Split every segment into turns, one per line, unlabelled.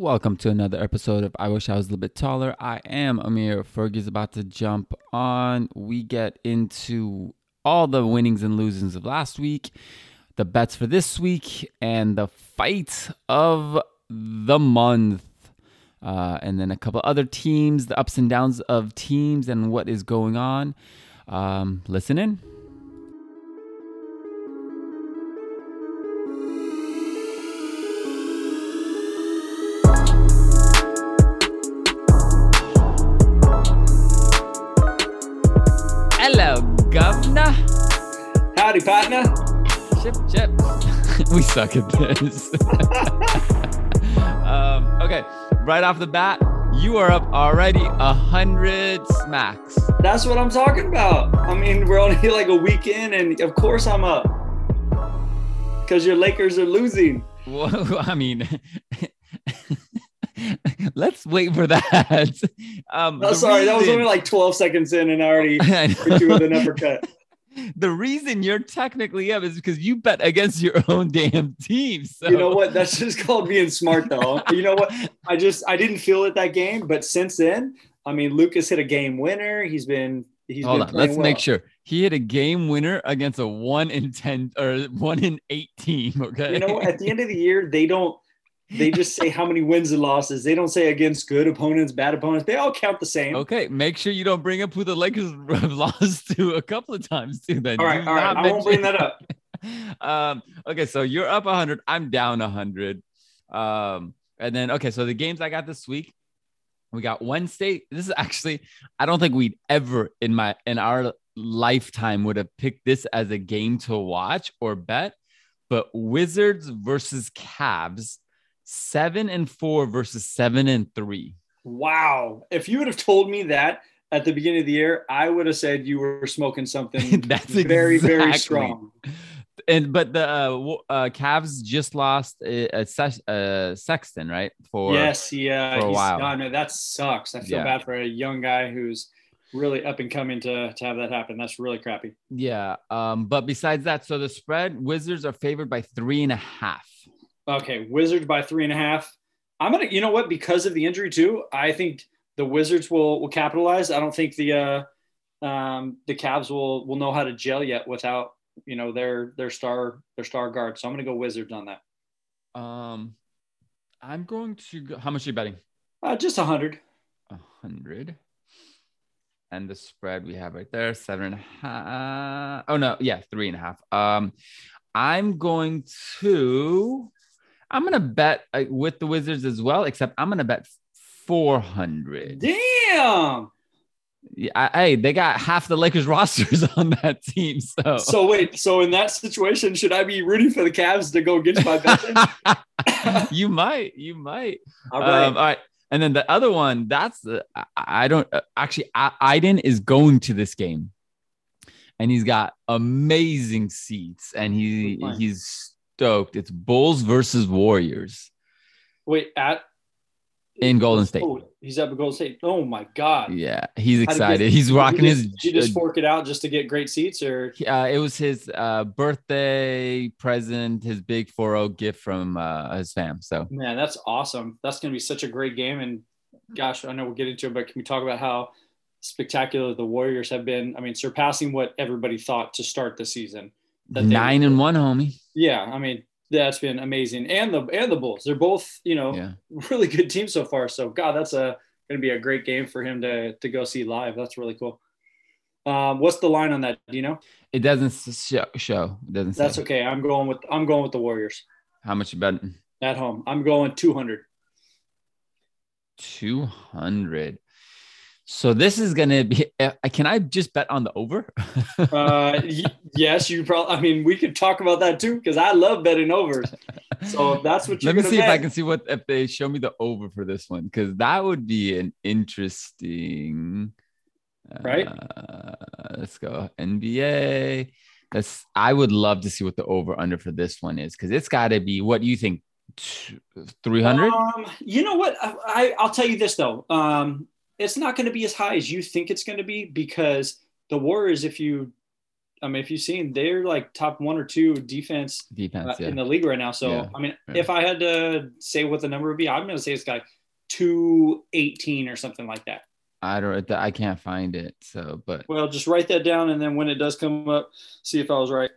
Welcome to another episode of I Wish I Was a Little Bit Taller. I am Amir. Fergie's about to jump on. We get into all the winnings and losings of last week, the bets for this week, and the fight of the month. Uh, and then a couple other teams, the ups and downs of teams, and what is going on. Um, listen in. Governor.
Howdy, partner.
Chip, chip. we suck at this. um, okay, right off the bat, you are up already a hundred smacks.
That's what I'm talking about. I mean, we're only like a week in, and of course I'm up because your Lakers are losing.
Well, I mean, let's wait for that. Um,
Oh,
the
sorry, that was only like 12 seconds in, and I already hit you with an uppercut.
the reason you're technically up is because you bet against your own damn team. So
You know what? That's just called being smart, though. You know what? I just I didn't feel it that game, but since then, I mean, Lucas hit a game winner. He's been he's
Hold
been
on, let's
well.
make sure he hit a game winner against a one in ten or one in eight team. Okay,
You know, at the end of the year, they don't. They just say how many wins and losses. They don't say against good opponents, bad opponents. They all count the same.
Okay, make sure you don't bring up who the Lakers have lost to a couple of times too. Then
All right,
Do
all right.
not
I won't bring that up.
um, okay, so you're up 100. I'm down 100. Um, and then okay, so the games I got this week, we got Wednesday. This is actually, I don't think we'd ever in my in our lifetime would have picked this as a game to watch or bet. But Wizards versus Cavs, seven and four versus seven and three.
Wow. If you would have told me that at the beginning of the year, I would have said you were smoking something
That's
very, very strong.
And but the uh, uh, Cavs just lost a, uh, Sex- uh, Sexton, right? For
yes, yeah.
for a while.
I know that sucks. I feel
Yeah.
bad for a young guy who's really up and coming to, to have that happen. That's really crappy.
Yeah. Um, but besides that, so the spread Wizards are favored by three and a half.
Okay, Wizards by three and a half. I'm gonna, you know what? Because of the injury too, I think the Wizards will will capitalize. I don't think the uh, um, the Cavs will will know how to gel yet without you know their their star their star guard. So I'm gonna go Wizards on that.
Um, I'm going to go, how much are you betting?
Uh, just a hundred.
A hundred. And the spread we have right there, seven and a half. Oh no, yeah, three and a half. Um, I'm going to, I'm gonna bet uh, with the Wizards as well, except I'm gonna bet 400.
Damn.
Yeah, I, hey, they got half the Lakers rosters on that team, so.
So wait, so in that situation, should I be rooting for the Cavs to go against my bet?
you might, you might.
All right.
Um, all right. And then the other one, that's the I, I don't uh, actually. I, Iden is going to this game, and he's got amazing seats, and he he's stoked. It's Bulls versus Warriors
wait, at
in Golden State.
Oh, he's at Golden State. Oh my God.
Yeah, he's excited.
he-
He's
did he
rocking
just-
his.
Did you just fork it out just to get great seats, or
uh, it was his uh, birthday present, his big 4-0 gift from uh, his fam. So
man, that's awesome. That's going to be such a great game. And gosh, I know we'll get into it, but can we talk about how spectacular the Warriors have been? I mean, surpassing what everybody thought to start the season.
Nine and one, homie.
Yeah, I mean, that's been amazing. And the and the Bulls, they're both you know
Yeah.
really good teams so far. So God, that's a going to be a great game for him to to go see live. That's really cool. Um, what's the line on that? Do you know?
It doesn't show. show. It doesn't.
That's
say.
okay. I'm going with I'm going with the Warriors
How much you betting?
at home. I'm going 200.
200. So this is going to be, can I just bet on the over?
Uh, y- yes, you probably. I mean, we could talk about that too because I love betting overs. So that's what you're
Let me see if I can see what, if they show me the over for this one, because that would be an interesting,
Right.
Uh, let's go NBA. That's, I would love to see what the over under for this one is, because it's got to be, what do you think? 300?
Um, you know what? I, I I'll tell you this though. Um, it's not going to be as high as you think it's going to be because the Warriors, if you I mean, if you've seen, they're like top one or two defense,
defense
uh,
yeah.
in the league right now. So,
Yeah.
I mean,
Yeah.
if I had to say what the number would be, I'm going to say it's got 218 or something like that.
I don't I can't find it so but
Well, just write that down. And then when it does come up, see if I was right.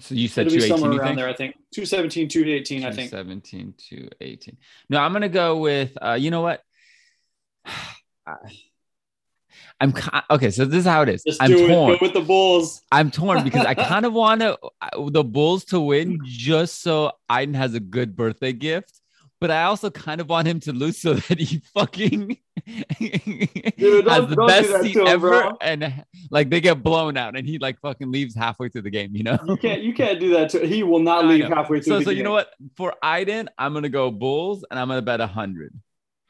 so you said
It'll
218
somewhere around
think?
there, I think. 217, 218, I think.
17 to 18. No, I'm gonna go with uh, you know what? I'm okay. So this is how it is.
Just
I'm
do it.
torn.
With the Bulls.
I'm torn because I kind of want to the Bulls to win just so Aiden has a good birthday gift, but I also kind of want him to lose so that he fucking
Dude,
has the best seat
him,
ever,
bro.
and like they get blown out, and he like fucking leaves halfway through the game. You know.
You can't you can't do that to he will not
I
leave
know.
halfway through
So, so you know what? For Iden, I'm gonna go Bulls, and I'm gonna bet a hundred.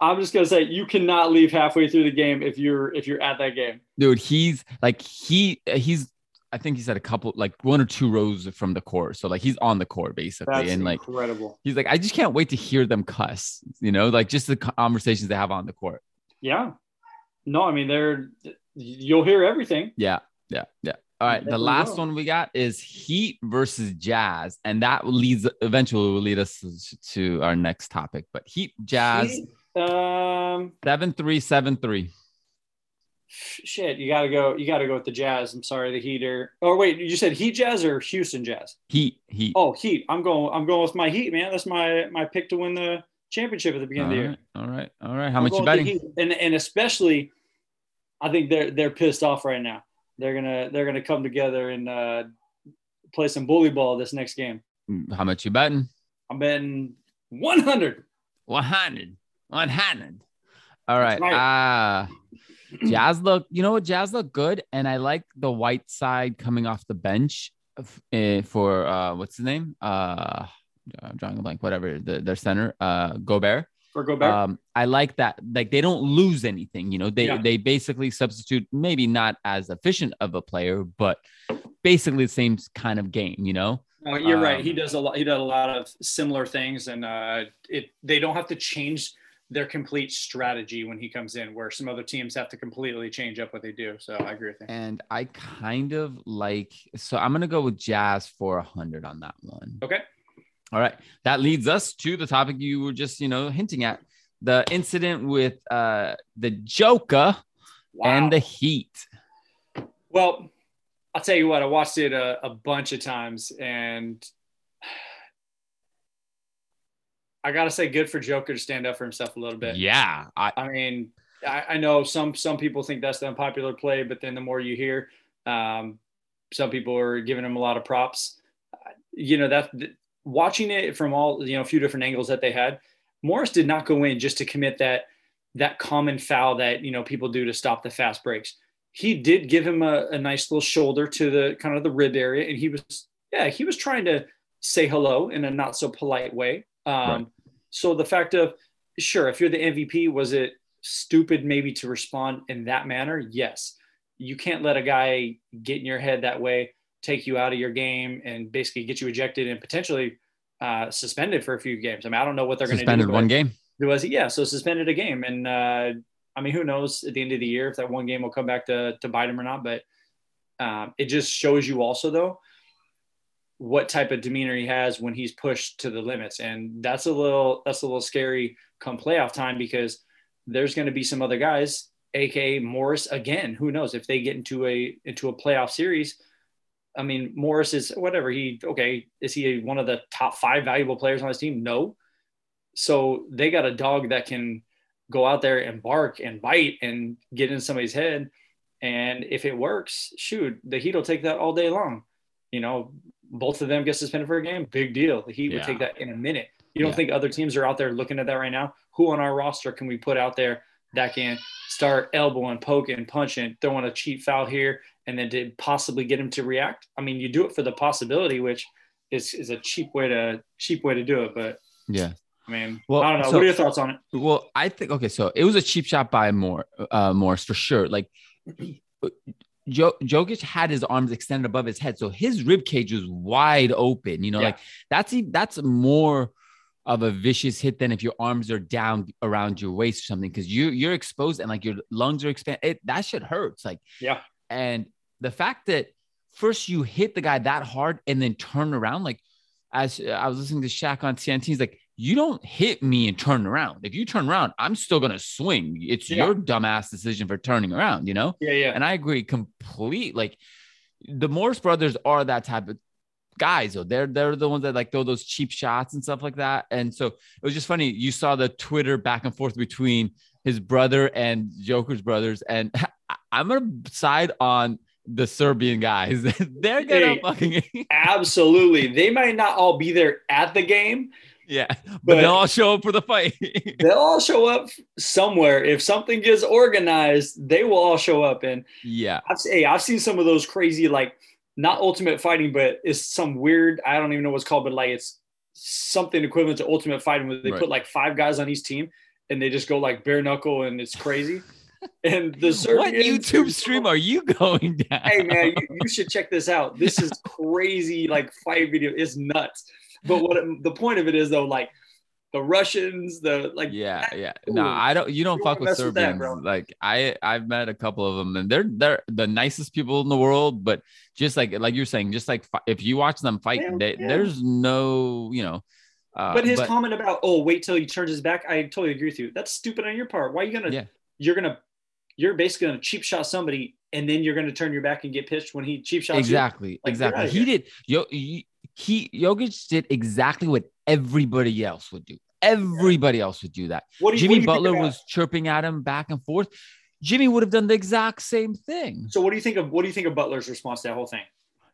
I'm just gonna say you cannot leave halfway through the game if you're if you're at that game.
dude he's like he he's i think he's at a couple like one or two rows from the court so like he's on the court basically
That's
and like
incredible.
he's like i just can't wait to hear them cuss you know like just the conversations they have on the court
Yeah. No, I mean they're you'll hear everything.
yeah yeah yeah all right the last one we got is heat versus jazz and that leads eventually will lead us to- to our next topic but heat jazz
Um,
7373
shit, you gotta go. You gotta go with the Jazz. I'm sorry, the Heater. Oh wait, you said Heat Jazz or Houston Jazz?
heat heat
Oh, Heat. I'm going. I'm going with my Heat, man. That's my my pick to win the championship at the beginning
all
of the year.
right all right all right how
I'm
much you
going with the
betting
And and especially, I think they're they're pissed off right now. They're gonna they're gonna come together and uh, play some bully ball this next game.
how much you betting
I'm betting 100.
100 100 all right
right.
uh jazz look you know what jazz look good and i like the Whiteside coming off the bench uh, for uh what's the name uh I'm drawing a blank whatever the, their center uh gobert
For Gobert.
um i like that like they don't lose anything you know they
Yeah.
they basically substitute maybe not as efficient of a player but basically the same kind of game you know
Oh, you're right.
Um,
He does a lot. He does a lot of similar things, and uh, it they don't have to change their complete strategy when he comes in, where some other teams have to completely change up what they do. So I agree with you.
and i kind of like so i'm gonna go with jazz for a 100 on that one
Okay.
All right. That leads us to the topic you were just, you know, hinting at the incident with uh the Joker
Wow.
and the Heat.
well, I'll tell you what. I watched it a, a bunch of times, and I gotta say, good for Joker to stand up for himself a little bit.
Yeah. I,
I mean, I, I know some some people think that's the unpopular play, but then the more you hear, um, some people are giving him a lot of props. You know that th- watching it from all you know a few different angles that they had, Morris did not go in just to commit that that common foul that you know people do to stop the fast breaks. He did give him a, a nice little shoulder to the kind of the rib area, and he was yeah he was trying to say hello in a not so polite way. Um,
Right.
So the fact of sure, if you're the MVP, was it stupid maybe to respond in that manner? Yes. You can't let a guy get in your head that way, take you out of your game, and basically get you ejected and potentially uh, suspended for a few games. I mean, I don't know what they're going to do.
suspended one game.
It was yeah, so suspended a game, and uh, I mean, who knows at the end of the year if that one game will come back to to bite him or not. But um, it just shows you also though what type of demeanor he has when he's pushed to the limits, and that's a little that's a little scary come playoff time because there's going to be some other guys, aka Morris again. Who knows if they get into a into a playoff series? I mean, Morris is whatever he okay. Is he one of the top five valuable players on his team? No. So they got a dog that can go out there and bark and bite and get in somebody's head. And if it works, shoot, the Heat will take that all day long. You know, both of them get suspended for a game, big deal. The Heat would take that in a minute. You don't
Yeah.
think other teams are out there looking at that right now? Who on our roster can we put out there that can start elbowing, poking, punching, throwing a cheap foul here, and then to possibly get him to react? I mean, you do it for the possibility, which is, is a cheap way to cheap way to do it. But
Yeah.
I mean,
Well,
I don't know.
so-
what are your thoughts on it?
Well, I think okay, so it was a cheap shot by Moore, uh, Morris for sure. Like jo- Jokic had his arms extended above his head, so his rib cage was wide open. You know,
Yeah.
like that's that's more of a vicious hit than if your arms are down around your waist or something because you you're exposed and like your lungs are expanded. It that shit hurts. Like
Yeah.
and the fact that first you hit the guy that hard and then turn around. Like as I was listening to Shaq on TNT, he's like, you don't hit me and turn around. If you turn around, I'm still gonna swing. It's
Yeah.
your dumbass decision for turning around, you know?
Yeah, yeah.
And I agree complete. Like the Morris brothers are that type of guys. Though they're they're the ones that like throw those cheap shots and stuff like that. And so it was just funny. You saw the Twitter back and forth between his brother and Joker's brothers, and I'm gonna side on the Serbian guys. they're gonna
Hey.
fucking
Absolutely. They might not all be there at the game.
Yeah, but,
But-
they'll all show up for the fight.
They'll all show up somewhere. If something gets organized, they will all show up. And
yeah,
I've hey, I've seen some of those crazy, like not ultimate fighting, but it's some weird, I don't even know what's called, but like it's something equivalent to ultimate fighting where they
Right.
put like five guys on each team and they just go like bare knuckle and it's crazy. And the
what YouTube stream are you going down?
hey man, you, you should check this out. This is crazy, like fight video. It's nuts. But what it- the point of it is though, like the Russians, the like
yeah yeah
Ooh.
no i don't you don't
You
fuck with
mess with that,
serbians like i i've met a couple of them and they're they're the nicest people in the world but just like like you're saying just like if you watch them fight they,
yeah.
there's no you know uh,
but his comment about oh wait till he turns his back, I totally agree with you. That's stupid on your part. Why are you gonna
Yeah.
you're gonna you're basically gonna cheap shot somebody and then you're gonna turn your back and get pitched when he cheap shots you?
exactly
Like,
exactly he did yo he, he Jokic did exactly what everybody else would do. Everybody else would do that.
What do you,
jimmy
do
butler was chirping at him back and forth. Jimmy would have done the exact same thing.
So what do you think of what do you think of Butler's response to that whole thing?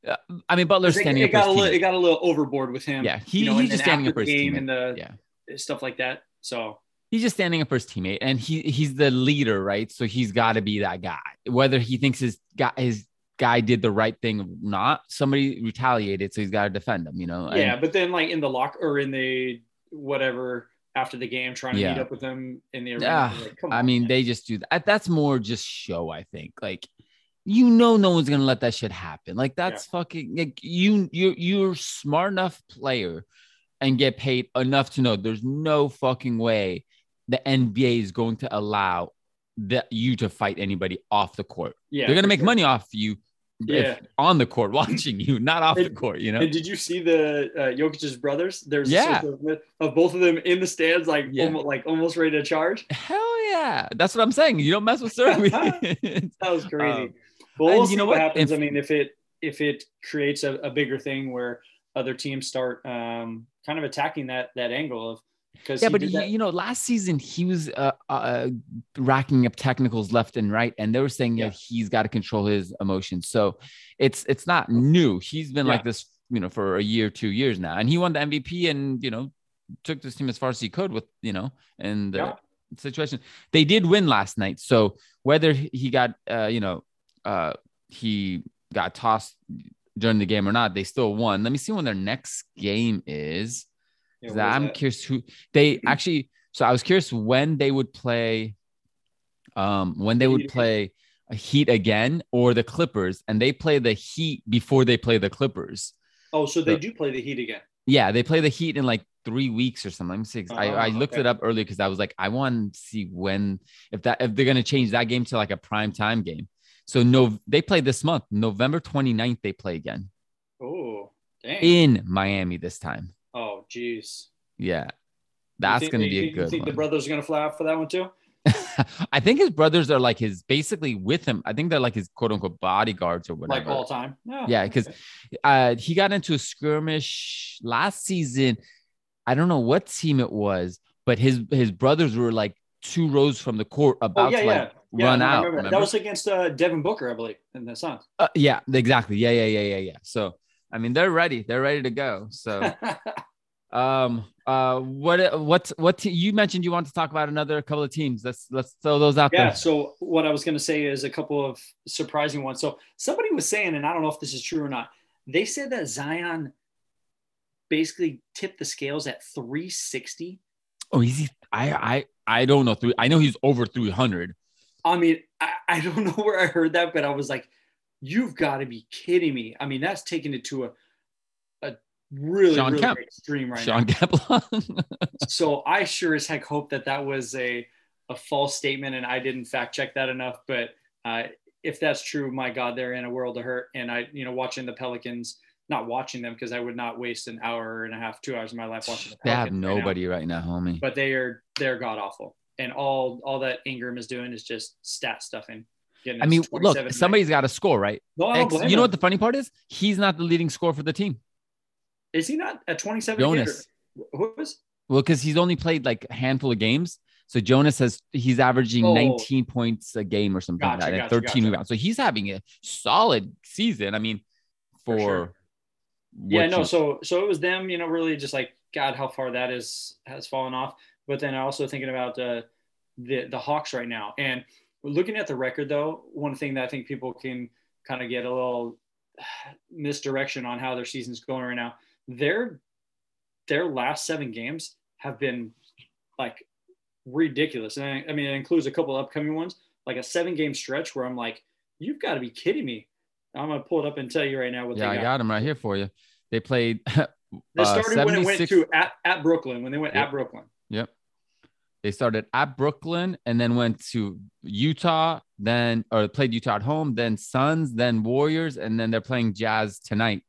Uh, i mean butler's
It,
standing
it
up
got a little, it got a little overboard with him.
yeah he,
you know,
he's
and
just standing up for his
game
team
and the
yeah.
stuff like that. So.
He's just standing up for his teammate and he he's the leader right? So he's got to be that guy. Whether he thinks his guy his guy did the right thing or not somebody retaliated so he's got to defend him you know And-
yeah, but then like in the lock or in the whatever after the game, trying to meet up with them in the arena.
Ah,
like,
i
on,
mean
man.
they just do that that's more just show i think like you know no one's gonna let that shit happen like that's fucking like you you you're smart enough player and get paid enough to know there's no fucking way the nba is going to allow that you to fight anybody off the court
yeah,
they're gonna make
sure.
money off you
Yeah.
on the court watching you, not off the court, you know?
And did you see the uh, Jokic's brothers? There's
Yeah.
of, of both of them in the stands, like
Yeah.
almost like almost ready to charge.
Hell yeah. That's what I'm saying. You don't mess with Serbians.
That was crazy.
Um,
well, we'll
you know
what,
what?
happens.
If-
I mean, if it if it creates a, a bigger thing where other teams start um, kind of attacking that that angle of
yeah, but you, you know, last season he was uh, uh, racking up technicals left and right, and they were saying
Yeah.
that he's got to control his emotions. So it's it's not new. He's been like this, you know, for a year, two years now, and he won the MVP, and you know, took this team as far as he could with you know, and the
Yeah.
situation. They did win last night, so whether he got, uh, you know, uh, he got tossed during the game or not, they still won. Let me see when their next game is.
Yeah,
'Cause
what is
I'm
that?
curious who they actually. So I was curious when they would play, um, when they would play a Heat again or the Clippers, and they play the Heat before they play the Clippers.
Oh, so they
the-
do play the Heat again.
Yeah, they play the Heat in like three weeks or something. Let me see. I, I
Oh,
looked
okay.
it up earlier because I was like, I want to see when if that if they're gonna change that game to like a prime time game. So no, they play this month, November 29th, they play again
Oh, dang.
in Miami this time.
Oh, geez.
Yeah. That's gonna
you
be a
think- you
good
think
one.
the brothers are gonna fly out for that one too?
I think his brothers are like his basically with him. I think they're like his quote unquote bodyguards or whatever.
Like all time? No.
Yeah, 'cause- uh, he got into a skirmish last season. I don't know what team it was, but his his brothers were like two rows from the court about
Oh yeah,
to like
yeah,
run
I
out.
remember that.
remember?
That was against uh, Devin Booker, I believe, in the Suns.
Uh, yeah, exactly. Yeah, yeah, yeah, yeah, yeah. So I mean, they're ready. They're ready to go. So um, uh, what what what te- you mentioned you want to talk about another couple of teams. Let's let's throw those out
yeah.
there.
So what I was going to say is a couple of surprising ones. So somebody was saying, and I don't know if this is true or not. They said that Zion basically tipped the scales at 360.
Oh, easy. I I I don't know. Three. I know he's over three hundred.
I mean, I, I don't know where I heard that, but I was like, you've got to be kidding me. I mean, that's taking it to a really,
Shawn
really
Kemp.
extreme right
Shawn
now. So I sure as heck hope that that was a a false statement and I didn't fact check that enough. But uh, if that's true, my God, they're in a world of hurt. And I, you know, watching the Pelicans, not watching them because I would not waste an hour and a half, two hours of my life watching the
They have
Pelicans right now.
nobody right now, homie.
but they are they're god awful. And all all that Ingram is doing is just stat stuffing.
I mean, look, somebody's got to score, right?
No, I don't
Ex-
blame
you know what the funny part is? He's not the leading scorer for the team.
Is he not at 27? again,
Jonas.
Who is?
Well, because he's only played like a handful of games. So Jonas says he's averaging
Oh.
19 points a game or something like
Gotcha,
and 13
gotcha.
rebounds. So he's having a solid season. I mean, for,
For sure. Yeah, no.
you-
So so it was them. You know, really just like God, how far that is has fallen off. But then also thinking about uh, the the Hawks right now, and looking at the record though, one thing that I think people can kind of get a little misdirection on how their season's going right now. Their their last seven games have been like ridiculous, and I, I mean it includes a couple upcoming ones, like a seven game stretch where I'm like, you've got to be kidding me. I'm gonna pull it up and tell you right now what they
yeah,
they
I
got.
them right here for you. They played.
They
uh,
started when it went to at, at Brooklyn, when they went
Yep.
at Brooklyn.
Yep. They started at Brooklyn and then went to Utah, then or played Utah at home, then Suns, then Warriors, and then they're playing Jazz tonight.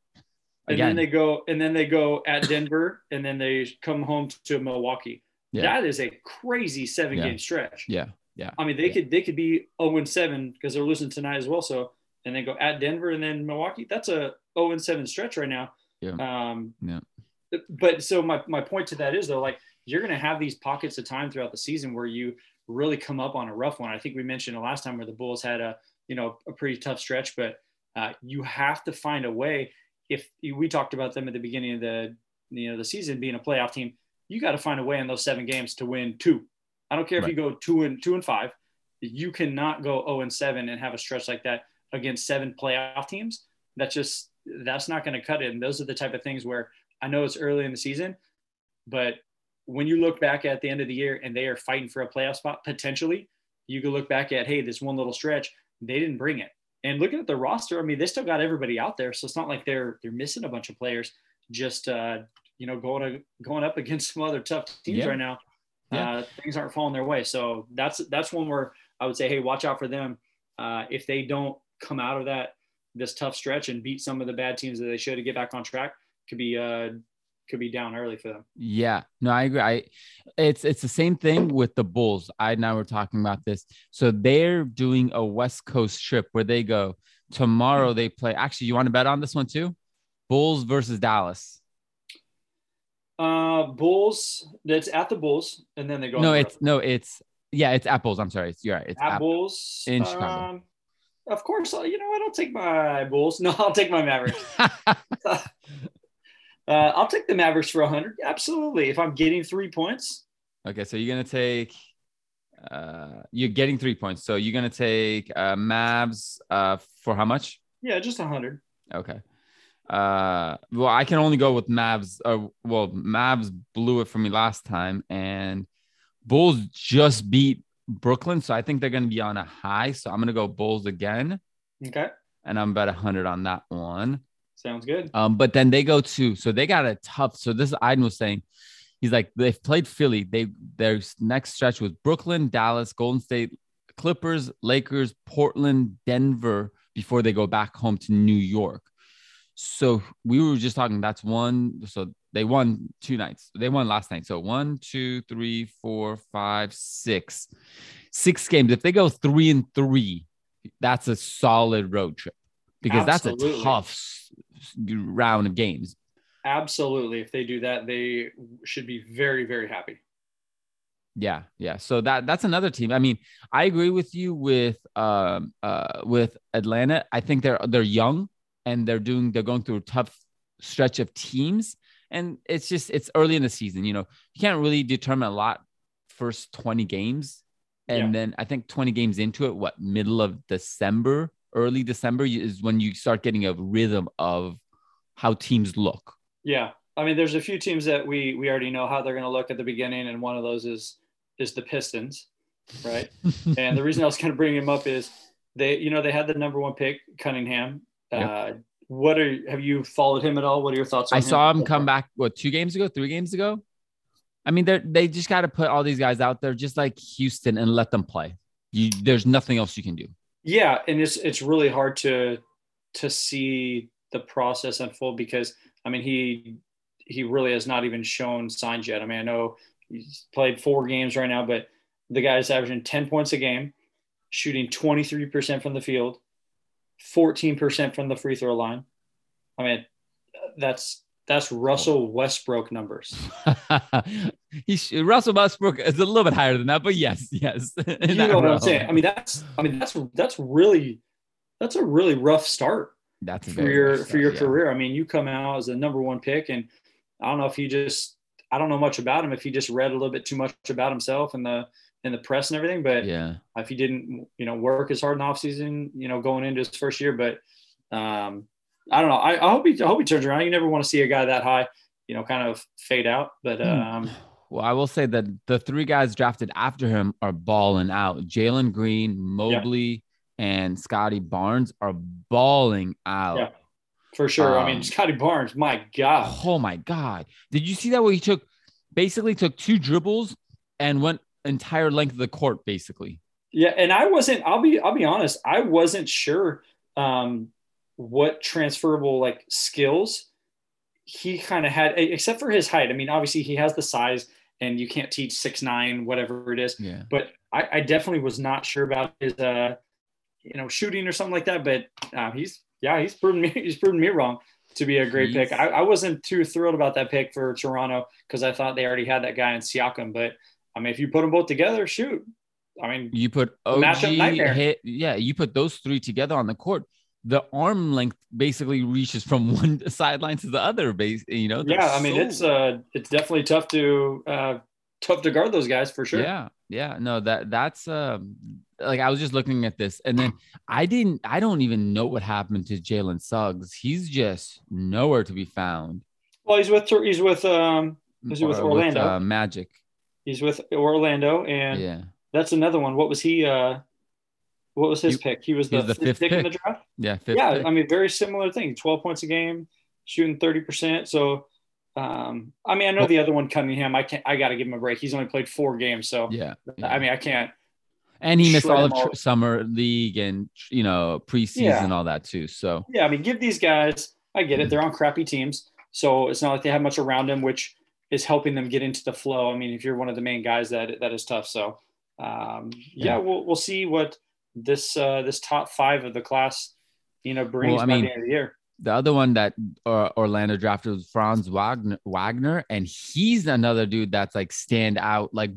And
Again,
then they go and then they go at Denver and then they come home to Milwaukee.
Yeah.
That is a crazy seven
Yeah.
game stretch.
yeah, yeah.
I mean, they
Yeah.
could they could be 0 and 7 because they're losing tonight as well. So and then go at Denver and then Milwaukee. That's a 0 and 7 stretch right now.
Yeah.
Um,
Yeah.
But so my, my point to that is though, like you're gonna have these pockets of time throughout the season where you really come up on a rough one. I think we mentioned the last time where the Bulls had a you know a pretty tough stretch, but uh, you have to find a way. If we talked about them at the beginning of the you know the season being a playoff team, you got to find a way in those seven games to win two. I don't care if
Right.
you go two and two and five. You cannot go 0 and 7 and have a stretch like that against seven playoff teams. That's just that's not going to cut it. And those are the type of things where I know it's early in the season, but when you look back at the end of the year and they are fighting for a playoff spot potentially, you can look back at hey, this one little stretch, they didn't bring it. And looking at the roster, I mean, they still got everybody out there, so it's not like they're they're missing a bunch of players. Just uh, you know, going to, going up against some other tough teams
Yeah.
right now.
Yeah.
Uh, things aren't falling their way, so that's that's one where I would say, hey, watch out for them. Uh, if they don't come out of that this tough stretch and beat some of the bad teams that they should to get back on track, could be uh, could be down early for them.
Yeah, no, I agree. I it's it's the same thing with the Bulls. I and I were talking about this. So they're doing a West Coast trip where they go tomorrow. They play. Actually, you want to bet on this one too? Bulls versus Dallas.
Uh, Bulls. That's at the Bulls, and then they go.
No, it's no, it's yeah, it's at Bulls. I'm sorry, it's you're right. It's
road. at
at,
Bulls
in Chicago.
Um, of course, uh, you know what? I'll take my Bulls. No, I'll take my Mavericks. uh, I'll take the Mavericks for 100. Absolutely. If I'm getting three points,
okay, so you're gonna take. Uh, you're getting three points. So you're gonna take uh, Mavs uh for how much?
yeah, just 100.
Okay. Uh, well, I can only go with Mavs. Uh, well, Mavs blew it for me last time, and Bulls just beat Brooklyn, so I think they're going to be on a high. So I'm going to go Bulls again,
Okay.
and I'm bet hundred on that one.
Sounds good.
Um, but then they go to so they got a tough. So this Iden was saying, he's like they've played Philly. They their next stretch was Brooklyn, Dallas, Golden State, Clippers, Lakers, Portland, Denver before they go back home to New York. So we were just talking. That's one. So they won two nights. They won last night. So one, two, three, four, five, six, six games. If they go three and three, that's a solid road trip because that's a
Absolutely.
tough round of games.
Absolutely. If they do that, they should be very, very happy.
Yeah, yeah. So that that's another team. I mean, I agree with you with um uh with Atlanta. I think they're they're young and they're doing they're going through a tough stretch of teams and it's just it's early in the season, you know. You can't really determine a lot first 20 games and
Yeah.
then I think 20 games into it what middle of December, early December is when you start getting a rhythm of how teams look.
Yeah. I mean, there's a few teams that we we already know how they're going to look at the beginning, and one of those is is the Pistons, right? and the reason I was going to bring him up is they, you know, they had the number one pick, Cunningham. Uh, what are have you followed him at all? What are your thoughts? on
I saw him come back what two games ago, three games ago. I mean, they they just got to put all these guys out there, just like Houston, and let them play. You, there's nothing else you can do.
Yeah, and it's it's really hard to to see the process unfold because I mean he he really has not even shown signs yet. I mean I know he's played four games right now, but the guy's averaging 10 points a game, shooting 23% from the field, 14% from the free throw line. I mean, that's that's Russell Westbrook numbers.
He's Russell Westbrook is a little bit higher than that, but yes, yes.
you know what I'm saying? I mean, that's I mean that's that's really that's a really rough start.
That's
for your start, for your yeah. career. I mean, you come out as a number one pick, and I don't know if he just I don't know much about him if he just read a little bit too much about himself and the in the press and everything. But
yeah,
if he didn't, you know, work as hard in off season, you know, going into his first year, but um, I don't know. I, I, hope he I hope he turns around. You never want to see a guy that high, you know, kind of fade out. But hmm. um,
well, I will say that the three guys drafted after him are balling out. Jalen Green, Mobley, yeah. and Scottie Barnes are balling out. Yeah,
for sure. Um, I mean, Scottie Barnes, my God.
Oh my God. Did you see that where he took basically took two dribbles and went entire length of the court, basically?
Yeah, and I wasn't, I'll be I'll be honest, I wasn't sure um what transferable like skills he kind of had, except for his height. I mean, obviously he has the size, and you can't teach six nine, whatever it is.
Yeah.
But I, I definitely was not sure about his, uh, you know, shooting or something like that. But uh, he's, yeah, he's proven me, he's proven me wrong to be a great pick. I, I wasn't too thrilled about that pick for Toronto because I thought they already had that guy in Siakam. But I mean, if you put them both together, shoot. I mean,
you put OG, hit, yeah, you put those three together on the court the arm length basically reaches from one sideline to the other base you know
yeah i mean so... it's uh it's definitely tough to uh tough to guard those guys for sure.
Yeah yeah no that that's um like i was just looking at this and then i didn't i don't even know what happened to jalen suggs. He's just nowhere to be found.
Well he's with he's with um is he's with orlando with,
uh, magic.
He's with orlando and
yeah.
that's another one. What was he uh what was his pick? He was the, the fifth, pick, pick, in the draft.
Yeah,
yeah.
Pick.
I mean, very similar thing. Twelve points a game, shooting thirty percent. So, um, I mean, I know well, the other one, Cunningham. I can't. I got to give him a break. He's only played four games, so
yeah. yeah.
I mean, I can't.
And he missed all of all. summer league and you know preseason yeah. and all that too. So
yeah, I mean, give these guys. I get it. They're on crappy teams, so it's not like they have much around them, which is helping them get into the flow. I mean, if you're one of the main guys, that that is tough. So um, yeah, yeah, we'll we'll see what this uh, this top five of the class, you know, brings well, I mean, by the end of the year.
The other one that uh, Orlando drafted was Franz Wagner, Wagner, and he's another dude that's like stand out, like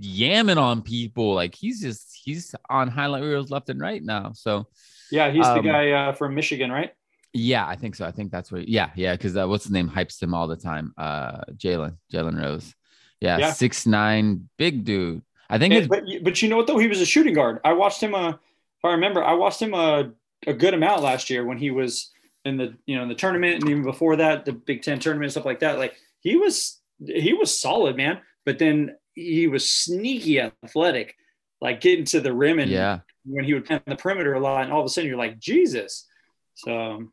yamming on people. Like he's just he's on highlight reels left and right now. So
yeah, he's um, the guy uh, from Michigan, right?
Yeah, I think so. I think that's what. Yeah, yeah, because uh, what's the name hypes him all the time. Uh, Jalen, Jalen Rose. Yeah, yeah, six nine, big dude. I think,
and, but but you know what though, he was a shooting guard. I watched him. Uh, if I remember, I watched him a, uh, a good amount last year when he was in the you know in the tournament and even before that, the Big Ten tournament and stuff like that. Like he was he was solid, man. But then he was sneaky athletic, like getting to the rim and
yeah.
when he would on the perimeter a lot, and all of a sudden you're like Jesus. So,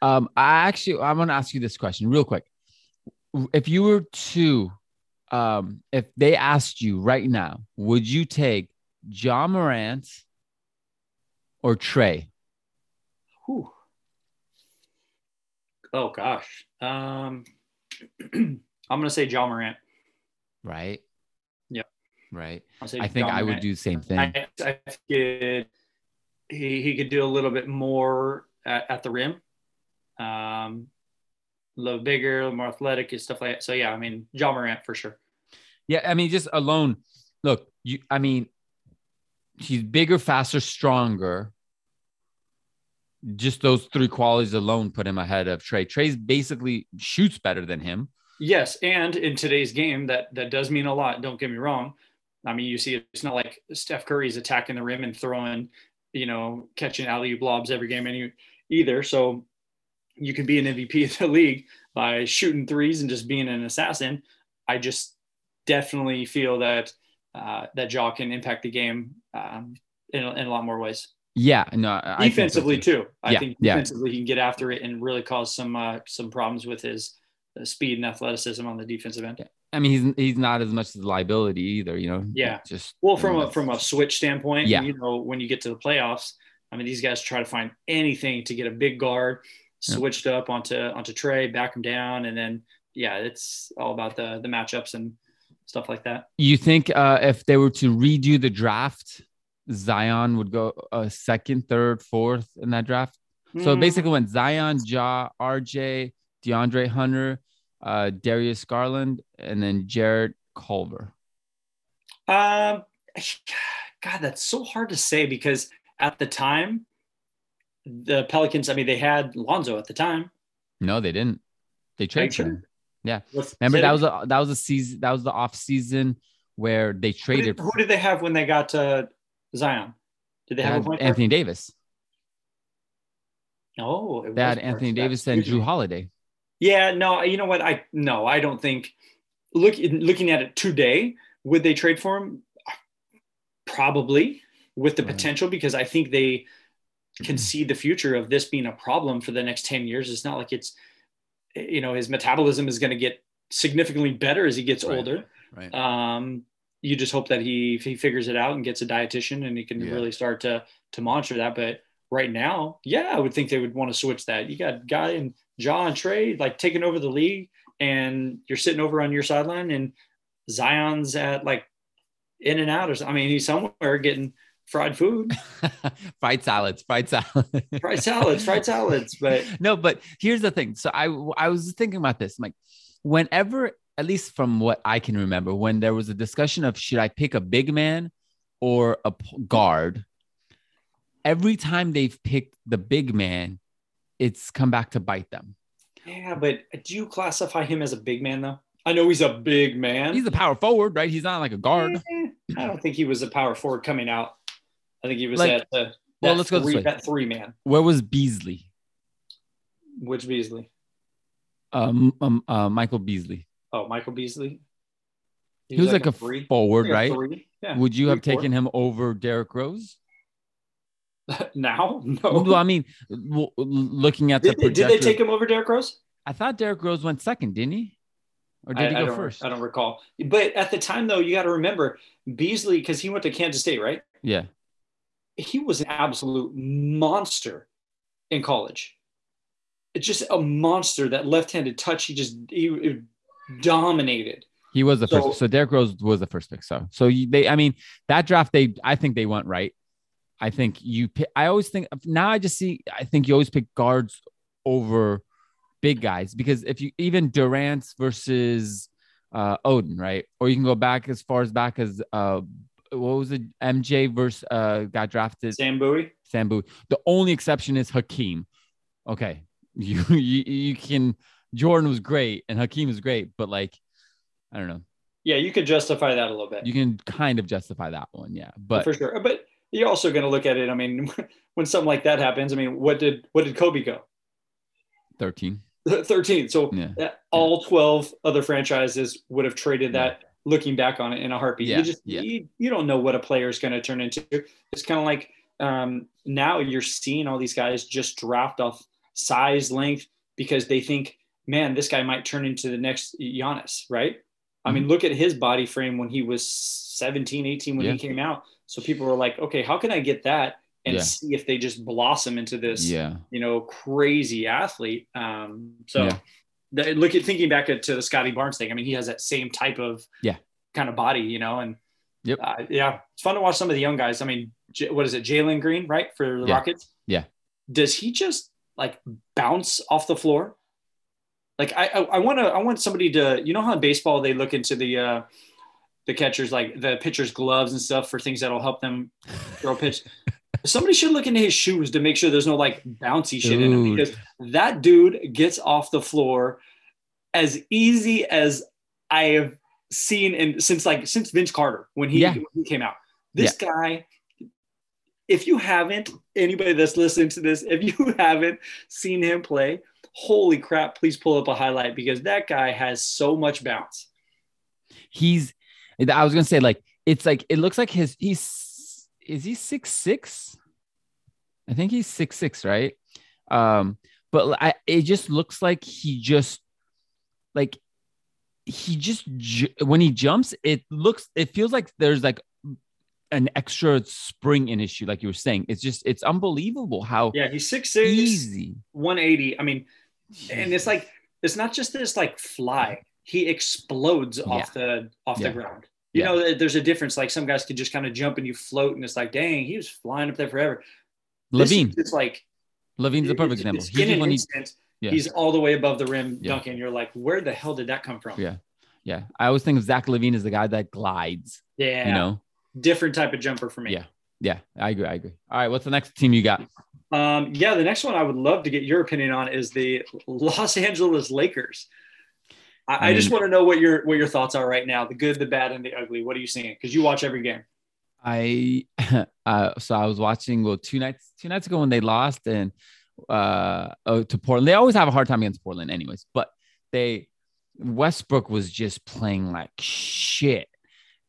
um, I actually I'm gonna ask you this question real quick. If you were to um, if they asked you right now, would you take Ja Morant or Trae?
Whew. Oh gosh. Um, I'm gonna say Ja Morant.
Right.
Yeah.
Right. I think I would do the same thing. I,
I could, he he could do a little bit more at, at the rim. Um, a little bigger, a little more athletic and stuff like that. So yeah, I mean, Ja Morant for sure.
Yeah, I mean, just alone. Look, you. I mean, he's bigger, faster, stronger. Just those three qualities alone put him ahead of Trae. Trae's basically shoots better than him.
Yes, and in today's game, that that does mean a lot. Don't get me wrong. I mean, you see, it's not like Steph Curry's attacking the rim and throwing, you know, catching alley blobs every game any either. So you can be an MVP of the league by shooting threes and just being an assassin. I just definitely feel that uh, that Ja can impact the game um, in, in a lot more ways.
Yeah, no,
I defensively
so
too. I yeah, think defensively yeah. he can get after it and really cause some uh, some problems with his uh, speed and athleticism on the defensive end.
I mean, he's he's not as much as a liability either. You know.
Yeah.
Just
Well, from
mean,
a from a switch standpoint,
Yeah.
you know, when you get to the playoffs, I mean, these guys try to find anything to get a big guard
Yeah.
switched up onto onto Trae, back him down, and then yeah, it's all about the the matchups and stuff like that.
You think uh, if they were to redo the draft, Zion would go uh, second, third, fourth in that draft? So
Mm,
basically, when Zion, Ja, RJ, DeAndre Hunter, uh, Darius Garland, and then Jarrett Culver.
Um, God, that's so hard to say because at the time, the Pelicans. I mean, they had Lonzo at the time.
No, they didn't. They traded
sure?
him. Yeah. Remember that was a that was a season that was the off season where they
Who
traded
did, who did they have when they got uh, Zion? Did they
they
have a
had
point guard?
Anthony Davis.
Oh, it
They
was
had Anthony. Davis and
Jrue.
Holiday.
Yeah, no, you know what? I no, I don't think. Look, looking at it today, would they trade for him? Probably, with the potential, because I think they can see the future of this being a problem for the next ten years. It's not like it's, you know, his metabolism is going to get significantly better as he gets
Right.
older.
Right.
Um, you just hope that he he figures it out and gets a dietitian and he can
Yeah.
really start to to monitor that. But right now, yeah, I would think they would want to switch that. You got guy and John Trae like taking over the league, and you're sitting over on your sideline, and Zion's at like in and out or something. I mean, he's somewhere getting fried food,
fried salads, fried salads,
fried salads, fried salads. But
no, but here's the thing. So I I was thinking about this. I'm Like, whenever, at least from what I can remember, when there was a discussion of should I pick a big man or a guard, every time they've picked the big man, it's come back to bite them.
yeah, but do you classify him as a big man though? I know he's a big man.
He's a power forward, right? He's not like a guard.
Eh, I don't think he was a power forward coming out. I think he was
Like-
at the
well, let's go this
three,
way.
that three man.
Where was Beasley?
Which Beasley?
Um, um uh, Michael Beasley.
Oh, Michael Beasley.
He was like, a,
three.
forward,
Like
right?
three. Yeah.
Would you have
four.
taken him over Derrick Rose?
now? no.
Well, I mean, looking at the
Did, they- did they take him over Derrick Rose?
I thought Derrick Rose went second, didn't he? Or did
I,
he go
don't,
first?
I don't recall. But at the time, though, you got to remember Beasley because he went to Kansas State, right?
Yeah.
He was an absolute monster in college. It's just a monster. That left-handed touch, he just he, dominated.
He was the
So-
first. So Derrick Rose was the first pick. So, so they, I mean, that draft, they, I think they went right. I think you, I always think now I just see, I think you always pick guards over big guys because if you, even Durant versus uh, Oden, right? Or you can go back as far as back as, uh, what was it? MJ versus, uh, got drafted.
Sam Bowie.
Sam Bowie. The only exception is Hakeem. Okay. You, you, you can, Jordan was great and Hakeem was great, but like, I don't know.
Yeah, you could justify that a little bit.
You can kind of justify that one, yeah. But
for sure. But you're also going to look at it. I mean, when something like that happens, I mean, what did what did Kobe go?
13.
13. So
Yeah.
that- all 12 other franchises would have traded that looking back on it in a heartbeat.
Yeah,
You just
yeah.
you, you don't know what a player is going to turn into. It's kind of like um, now you're seeing all these guys just draft off size, length because they think, man, this guy might turn into the next Giannis, right? I
Mm-hmm.
mean, look at his body frame when he was 17, 18 when
Yeah.
he came out. So people were like, okay, how can I get that and
Yeah.
see if they just blossom into this,
Yeah.
you know, crazy athlete. Um, so. The, look at thinking back to the Scottie Barnes thing. I mean, he has that same type of
Yeah.
kind of body, you know, and
Yep.
uh, yeah, it's fun to watch some of the young guys. I mean, J- what is it, Jalen Green, right, for the
Yeah.
Rockets?
Yeah.
Does he just like bounce off the floor? Like I, I, I want to, I want somebody to, you know how in baseball they look into the, uh, the catchers like the pitcher's gloves and stuff for things that'll help them throw pitch. Somebody should look into his shoes to make sure there's no like bouncy shit in them because that dude gets off the floor as easy as I have seen in since like since Vince Carter when he,
Yeah.
when he came out. This guy, if you haven't, anybody that's listening to this, if you haven't seen him play, holy crap, please pull up a highlight because that guy has so much bounce.
He's I was gonna say, like, it's like it looks like his he's is he six six? I think he's six six, right? Um, but I it just looks like he just like he just ju- when he jumps, it looks it feels like there's like an extra spring in his shoe, like you were saying. It's just it's unbelievable how
Yeah, he's six six,
easy.
180. I mean, and it's like it's not just this like fly. He explodes off the off
Yeah.
the ground. You
Yeah.
know, there's a difference. Like some guys could just kind of jump and you float, and it's like, dang, he was flying up there forever.
LaVine,
it's like
LaVine's a perfect example.
it's
He
in an
Yeah.
he's all the way above the rim
Yeah.
dunking. You're like, where the hell did that come from?
Yeah. yeah, I always think of Zach LaVine as the guy that glides.
Yeah,
You know,
different type of jumper for me.
Yeah. yeah, I agree. I agree. All right, what's the next team you got?
Um, yeah, the next one I would love to get your opinion on is the Los Angeles Lakers. I,
I
I just want to know what your what your thoughts are right now, the good, the bad, and the ugly. What are you seeing? Because you watch every game.
I uh so I was watching well two nights two nights ago when they lost and uh oh, to Portland. They always have a hard time against Portland anyways, but they Westbrook was just playing like shit.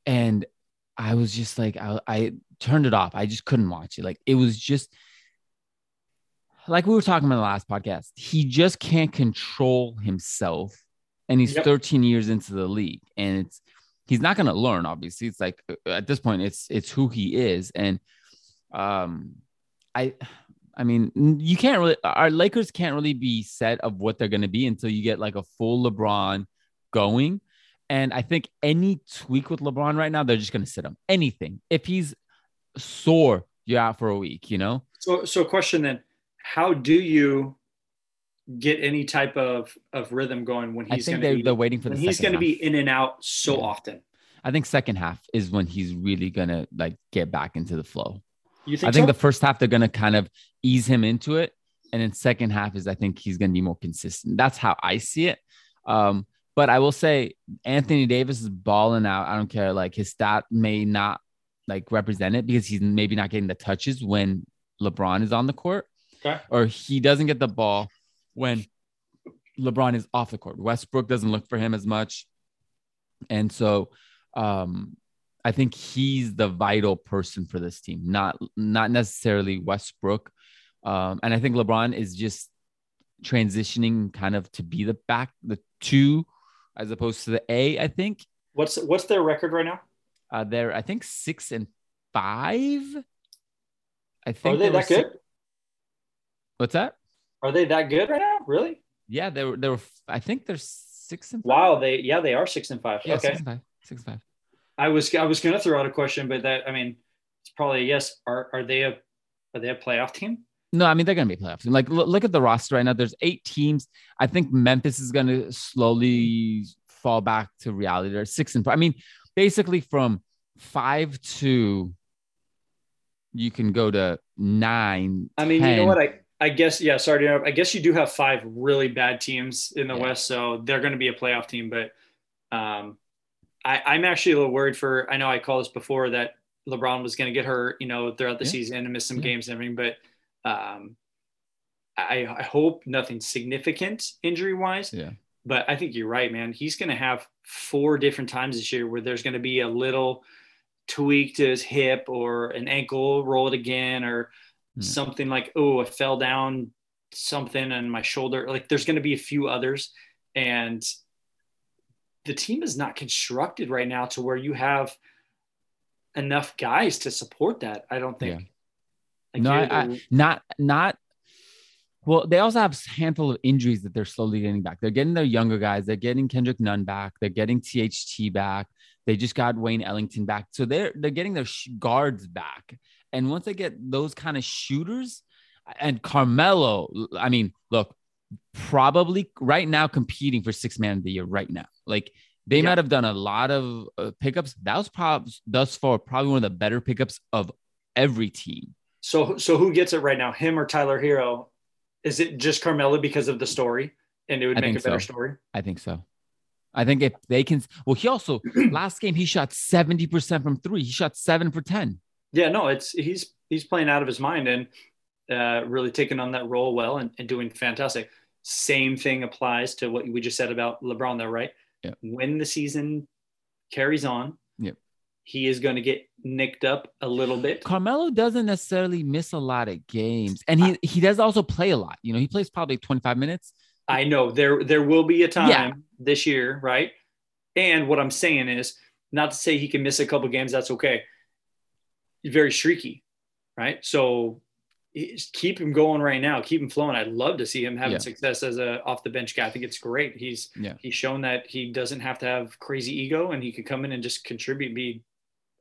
And I was just like I, I turned it off. I just couldn't watch it. Like it was just like we were talking about in the last podcast. He just can't control himself. And he's
Yep.
13 years into the league. And it's he's not going to learn obviously. It's like uh, at this point it's it's who he is. And um i i mean you can't really our lakers can't really be set of what they're going to be until you get like a full lebron going. And i think any tweak with lebron right now they're just going to sit him. Anything. If he's sore you're out for a week you know?
So, so question then: How do you get any type of of rhythm going when
i
he's
think
going
they're,
to be
they're waiting for the
he's going to be in and out so
Yeah.
often?
i think second half is when he's really going to like get back into the flow
You think?
I think
so?
the first half they're gonna kind of ease him into it, and then second half is I think he's gonna be more consistent. That's how I see it. Um, but I will say Anthony Davis is balling out. I don't care. Like his stat may not like represent it because he's maybe not getting the touches when LeBron is on the court,
Okay.
or he doesn't get the ball when LeBron is off the court. Westbrook doesn't look for him as much, and so um, I think he's the vital person for this team, not not necessarily Westbrook. Um, and I think LeBron is just transitioning kind of to be the back, the two, as opposed to the A. I think
what's what's their record right now?
uh, they're I think six and five. I think
Are they
were
that good?
six- What's that?
Are they that good right now? Really?
Yeah, they were. They were. I think they're six and five.
Wow. They yeah they are six and five.
Yeah,
okay.
six and five. Six and five.
I was I was going to throw out a question, but that I mean it's probably a yes. Are are they a are they a playoff team?
No, I mean they're gonna be playoffs. Like look, look at the roster right now. There's eight teams. I think Memphis is gonna slowly fall back to reality. They're six and I mean, basically from five to you can go to nine.
I mean, you know what? I I guess yeah. Sorry to interrupt. I guess you do have five really bad teams in the
Yeah.
West, so they're going to be a playoff team. But um, I, I'm actually a little worried for. I know I called this before that LeBron was going to get hurt, you know, throughout the
Yeah.
season and miss some
Yeah.
games and everything. But um, I, I hope nothing significant injury wise.
Yeah.
But I think you're right, man. He's going to have four different times this year where there's going to be a little tweak to his hip or an ankle, roll it again, or
Yeah.
something like, oh, I fell down something on my shoulder. Like there's going to be a few others. And the team is not constructed right now to where you have enough guys to support that. I don't think. Like,
No,
you're
I- not not well they also have a handful of injuries that they're slowly getting back they're getting their younger guys they're getting kendrick nunn back they're getting tht back they just got wayne ellington back so they're they're getting their sh- guards back and once they get those kind of shooters and carmelo i mean look probably right now competing for six man of the year right now like they
Yeah.
might have done a lot of uh, pickups that was probably thus far probably one of the better pickups of every team
so so who gets it right now? Him or Tyler Herro? Is it just Carmelo because of the story? And it would
I
make a better
so.
story.
I think so. I think if they can, well, he also last game he shot seventy percent from three. He shot seven for ten.
Yeah, no, it's he's he's playing out of his mind and uh, really taking on that role well and, and doing fantastic. Same thing applies to what we just said about LeBron, though, right?
Yeah.
When the season carries on,
Yep.
he is going to get nicked up a little bit.
Carmelo doesn't necessarily miss a lot of games, and he he does also play a lot. You know, he plays probably twenty five minutes.
I know there there will be a time
Yeah.
this year, right, And what I'm saying is not to say he can miss a couple games. That's okay. Very streaky, right? So keep him going right now. Keep him flowing. I'd love to see him having yeah. success as a off the bench guy. I think it's great. He's yeah. he's shown that he doesn't have to have crazy ego and he could come in and just contribute, be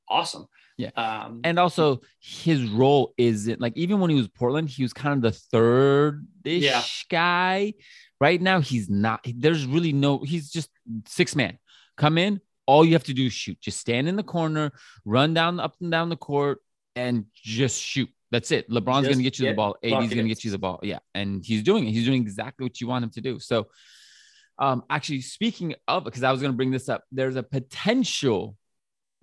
awesome.
Yeah. Um, and also his role isn't like even when he was Portland, he was kind of the third ish yeah. guy. Right now, he's not. There's really no. He's just six man. Come in. All you have to do is shoot. Just stand in the corner, run down up and down the court, and just shoot. That's it. LeBron's going to get you the ball. AD's going to get you the ball. Yeah. And he's doing it. He's doing exactly what you want him to do. So, um, actually, speaking of, because I was going to bring this up, there's a potential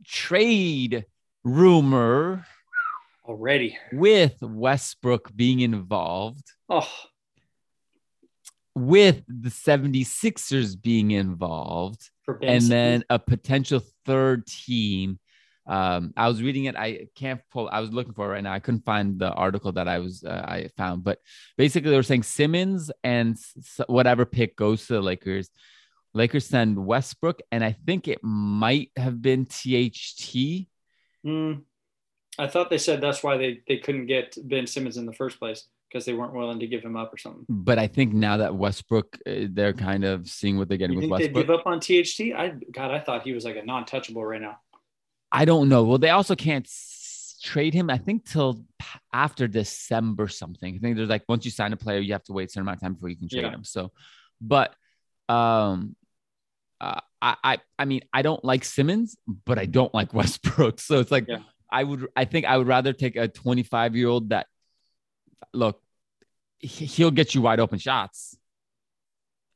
trade rumor
already
with Westbrook being involved.
Oh.
With the 76ers being involved, and then a potential third team um, I was reading it. I can't pull. I was looking for it right now. I couldn't find the article that I was uh, I found, but basically they were saying Simmons and whatever pick goes to the Lakers. Lakers send Westbrook, and I think it might have been THT.
Mm, I thought they said that's why they they couldn't get Ben Simmons in the first place because they weren't willing to give him up or something.
But I think now that Westbrook, uh, they're kind of seeing what they're getting
you
with Westbrook.
They give up on THT. I God, I thought he was like a non-touchable right now.
I don't know. Well, they also can't trade him. I think till after December something. I think there's like once you sign a player, you have to wait a certain amount of time before you can trade yeah. him. So, but um, uh, I I I mean I don't like Simmons, but I don't like Westbrook. So it's like yeah. I would I think I would rather take a 25 year old that look he'll get you wide open shots,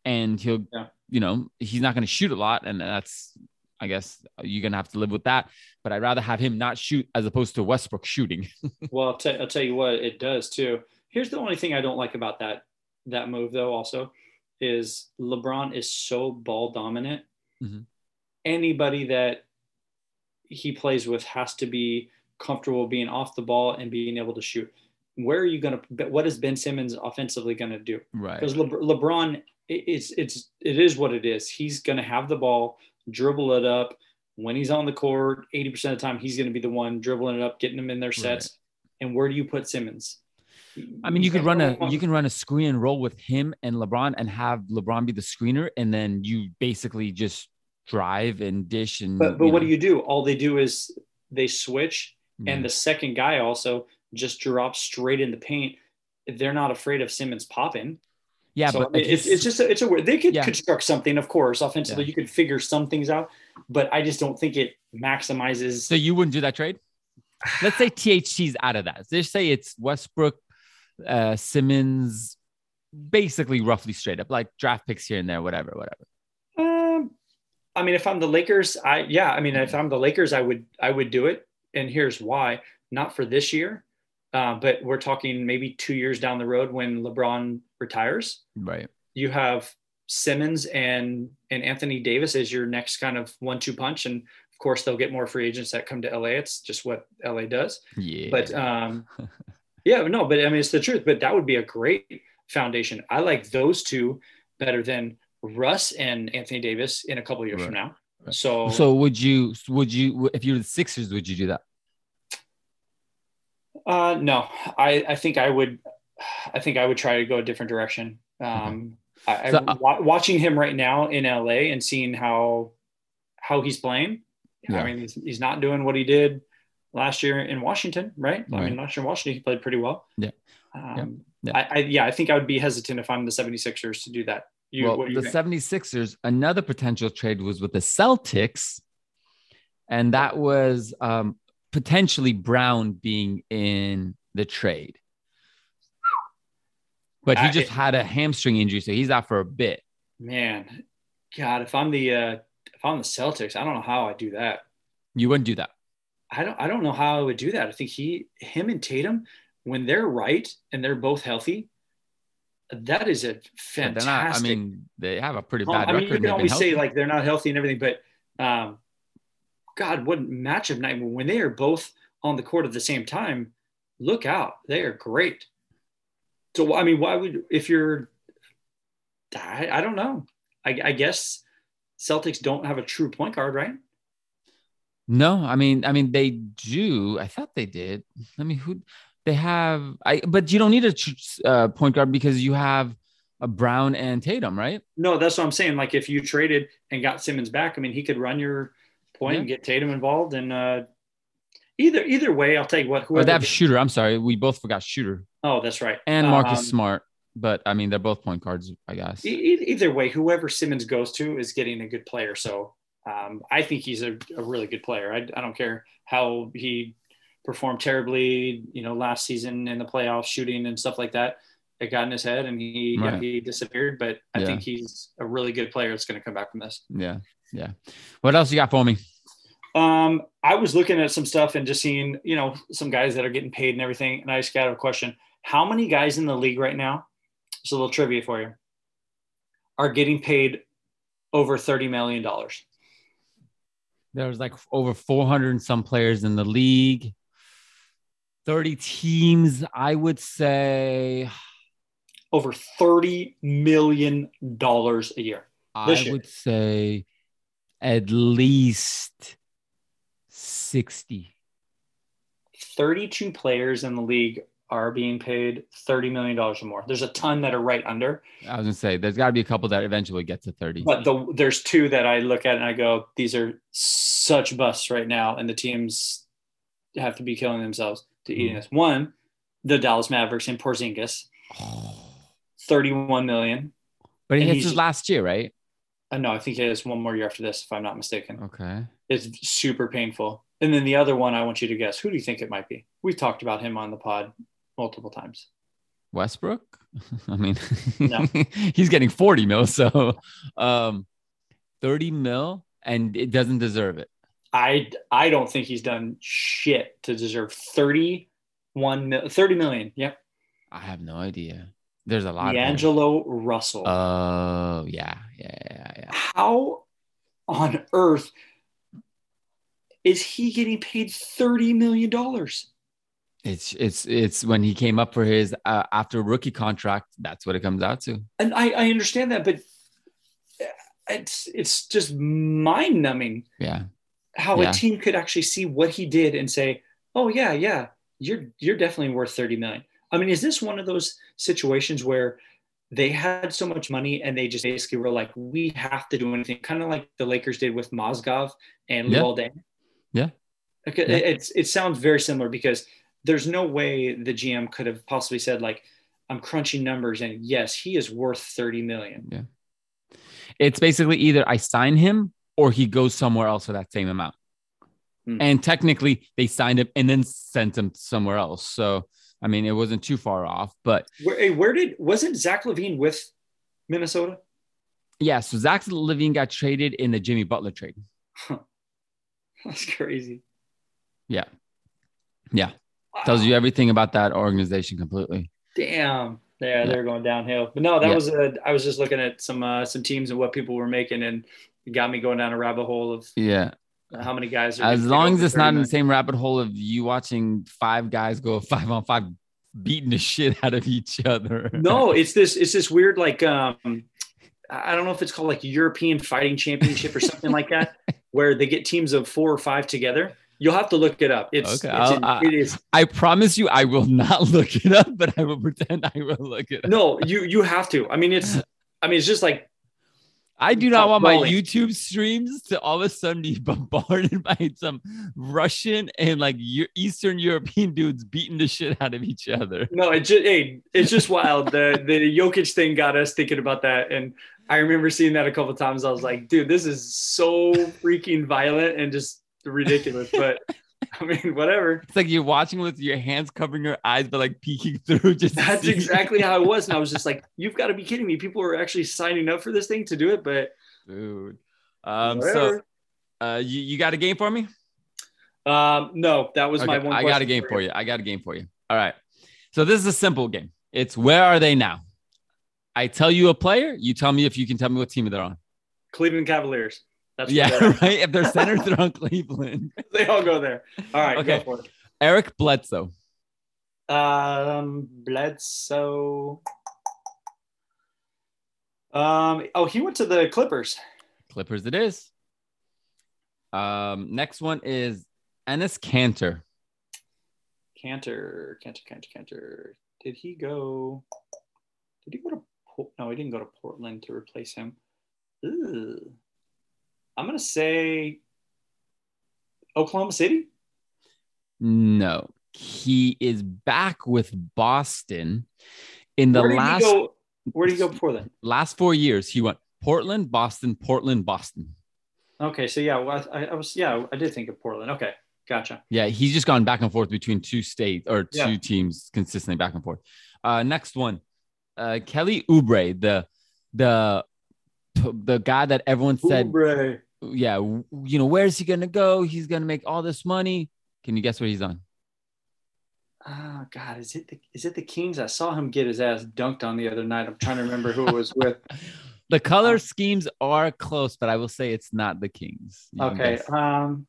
and he'll yeah. you know he's not going to shoot a lot, and that's I guess you're gonna have to live with that. But I'd rather have him not shoot as opposed to Westbrook shooting.
well, I'll, t- I'll tell you what it does too. Here's the only thing I don't like about that that move though. Also, is LeBron is so ball dominant. Mm-hmm. Anybody that he plays with has to be comfortable being off the ball and being able to shoot. Where are you going to? What is Ben Simmons offensively going to do?
Right.
Because Le- LeBron, it's it's it is what it is. He's going to have the ball dribble it up. When he's on the court, 80% of the time, he's going to be the one dribbling it up, getting them in their sets. Right. And where do you put Simmons?
I mean, you could run a you can run a screen and roll with him and LeBron and have LeBron be the screener, and then you basically just drive and dish and.
But but what know. do you do? All they do is they switch, and the second guy also just drops straight in the paint. They're not afraid of Simmons popping.
Yeah,
so, but it's, it's just a, it's a they could yeah. construct something, of course, offensively. Yeah. You could figure some things out, but I just don't think it maximizes.
So you wouldn't do that trade? Let's say THT's out of that. Let's say it's Westbrook, uh, Simmons, basically roughly straight up, like draft picks here and there, whatever, whatever.
Um, I mean, if I'm the Lakers, I yeah, I mean, if I'm the Lakers, I would I would do it, and here's why: not for this year, uh, but we're talking maybe two years down the road when LeBron retires.
Right.
You have Simmons and and Anthony Davis as your next kind of one-two punch, and of course they'll get more free agents that come to LA. It's just what LA does.
Yeah.
But um, yeah, no, but I mean it's the truth. But that would be a great foundation. I like those two better than Russ and Anthony Davis in a couple years right. from now. Right. So
so would you would you if you're the Sixers would you do that?
Uh, no, I, I think I would, I think I would try to go a different direction. Um, I, so, I, uh, watching him right now in LA and seeing how, how he's playing. Yeah. I mean, he's, he's, not doing what he did last year in Washington, right? right. I mean, last year in Washington, he played pretty well.
Yeah.
Um, yeah. yeah. I, I, yeah, I think I would be hesitant if I'm the 76ers to do that.
You, well, the think? 76ers, another potential trade was with the Celtics. And that was um, potentially Brown being in the trade. But he just I, had a hamstring injury, so he's out for a bit.
Man, God, if I'm the uh, if I'm the Celtics, I don't know how I do that.
You wouldn't do that.
I don't. I don't know how I would do that. I think he, him, and Tatum, when they're right and they're both healthy, that is a fantastic. Not,
I mean, they have a pretty bad I
mean, you can always say like they're not healthy and everything, but um, God, what matchup night when they are both on the court at the same time. Look out, they are great. So I mean, why would if you're? I, I don't know. I, I guess Celtics don't have a true point guard, right?
No, I mean, I mean, they do. I thought they did. I mean, who they have? I but you don't need a uh, point guard because you have a Brown and Tatum, right?
No, that's what I'm saying. Like if you traded and got Simmons back, I mean, he could run your point yeah. and get Tatum involved. And uh, either either way, I'll take what.
Whoever they have shooter. I'm sorry, we both forgot shooter.
Oh, that's right.
And Marcus um, Smart. But I mean, they're both point guards, I guess.
E- either way, whoever Simmons goes to is getting a good player. So um, I think he's a, a, really good player. I, I don't care how he performed terribly, you know, last season in the playoffs, shooting and stuff like that. It got in his head and he right. yeah, he disappeared. But I yeah. think he's a really good player that's going to come back from this.
Yeah, yeah. What else you got for me?
Um, I was looking at some stuff and just seeing, you know, some guys that are getting paid and everything. And I just got a question: How many guys in the league right now it's a little trivia for you. Are getting paid over thirty million dollars.
There's like over 400 and some players in the league. 30 teams, I would say.
Over $30 million a year.
I year. would say at least 60.
32 players in the league are being paid $30 million or more. There's a ton that are right under.
I was gonna say there's got to be a couple that eventually get to 30.
But the, there's two that I look at and I go, these are such busts right now, and the teams have to be killing themselves to eat mm. this. One, the Dallas Mavericks and Porzingis, 31 million.
But he hits his last year, right?
Uh, no, I think he has one more year after this, if I'm not mistaken.
Okay.
It's super painful. And then the other one, I want you to guess. Who do you think it might be? We've talked about him on the pod multiple times.
Westbrook? I mean, no. he's getting 40 mil. So um, 30 mil and it doesn't deserve it.
I, I don't think he's done shit to deserve 31 mil, 30 million. Yep.
I have no idea. There's a lot
D'Angelo Russell.
Oh, yeah, yeah, yeah, yeah.
How on earth is he getting paid $30 million?
It's it's it's when he came up for his uh, after rookie contract. That's what it comes out to.
And I, I understand that, but it's it's just mind numbing.
Yeah.
How
yeah.
a team could actually see what he did and say, "Oh yeah, yeah, you're you're definitely worth thirty million. I mean, is this one of those situations where they had so much money and they just basically were like, "We have to do anything," kind of like the Lakers did with Mozgov and
yeah.
Luol
Deng. Yeah.
Okay, yeah. it's it sounds very similar because there's no way the GM could have possibly said like, I'm crunching numbers and yes, he is worth 30 million.
Yeah. It's basically either I sign him or he goes somewhere else for that same amount. Hmm. And technically they signed him and then sent him somewhere else. So, I mean, it wasn't too far off, but
where, where did, wasn't Zach LaVine with Minnesota?
Yeah. So Zach LaVine got traded in the Jimmy Butler trade.
Huh. That's crazy.
Yeah. Yeah. Tells you everything about that organization completely.
Damn. Yeah, they're going downhill. But no, that yeah. was a. I was just looking at some uh, some teams and what people were making, and it got me going down a rabbit hole of
yeah
how many guys.
Are as long as it's not in the same rabbit hole of you watching five guys go five on five, beating the shit out of each other.
no, it's this. It's this weird like um, I don't know if it's called like European Fighting Championship or something like that, where they get teams of four or five together You'll have to look it up. It's, okay. it's
I, it is. I promise you, I will not look it up, but I will pretend I will look it
up. No, you you have to. I mean, it's. I mean, it's just like.
I do not want my YouTube streams to all of a sudden be bombarded by some Russian and like Eastern European dudes beating the shit out of each other.
No, it just hey, it's just wild. the the Jokic thing got us thinking about that, and I remember seeing that a couple times. I was like, dude, this is so freaking violent and just ridiculous, but I mean, whatever.
It's like you're watching with your hands covering your eyes, but like peeking through. Just
that's exactly how it was, and I was just like, "You've got to be kidding me! People are actually signing up for this thing to do it." But
dude, um, so uh, you you got a game for me?
Um, no, that was okay, my one.
I got a game for you. I got a game for you. All right. So this is a simple game. It's where are they now? I tell you a player, you tell me if you can tell me what team they're on.
Cleveland Cavaliers.
That's yeah, right. If they're centered, they're on Cleveland.
they all go there. All right,
okay. Eric Bledsoe.
Um, Bledsoe. Um, oh, he went to the Clippers.
Clippers it is. Um, next one is Enes Kanter.
Kanter, Kanter, Kanter, Kanter. Did he go? Did he go to? No, he didn't go to Portland to replace him. I'm gonna say Oklahoma City.
No, he is back with Boston. In the last
go? Where did he go before then?
last four years, he went Portland, Boston, Portland, Boston.
Okay, so yeah, well, I, I was yeah, I did think of Portland. Okay, gotcha.
Yeah, he's just gone back and forth between two states or two
Yeah.
teams consistently back and forth. Uh, next one, uh, Kelly Oubre, the the the guy that everyone said,
Oubre.
yeah, you know, where's he gonna go? He's gonna make all this money. Can you guess what he's on?
Oh God, is it the, is it the Kings? I saw him get his ass dunked on the other night. I'm trying to remember who it was with.
The color
Uh,
schemes are close, but I will say it's not the Kings. You
Okay, um,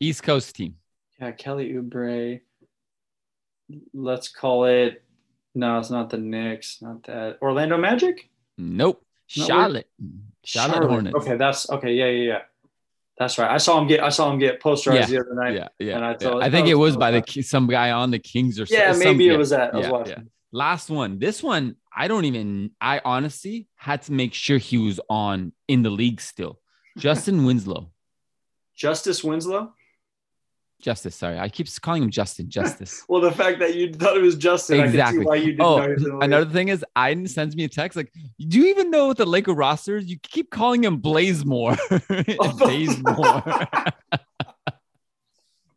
East Coast team.
yeah, Kelly Oubre. Let's call it. No, it's not the Knicks. Not that. Orlando Magic.
Nope.
No, wait.
Charlotte. Charlotte, Hornets.
Okay, that's okay. Yeah, yeah, yeah. That's right. I saw him get. I saw him get posterized
Yeah,
the other night.
Yeah, yeah.
And I
yeah.
thought-
I think it
was
by the some guy on the Kings or so-
Yeah,
some-
maybe
yeah,
it was that. I was watching.
yeah. Last one. This one, I don't even. I honestly had to make sure he was on in the league still. Justin Winslow.
Justice Winslow.
Justice. Sorry, I keep calling him Justin. Justice.
Well, the fact that you thought it was Justin, I can
Exactly.
see why you didn't
Oh,
know he was in the league.
another thing is, Iden sends me a text like, "Do you even know what the Laker roster is? You keep calling him Blazemore, Blazemore."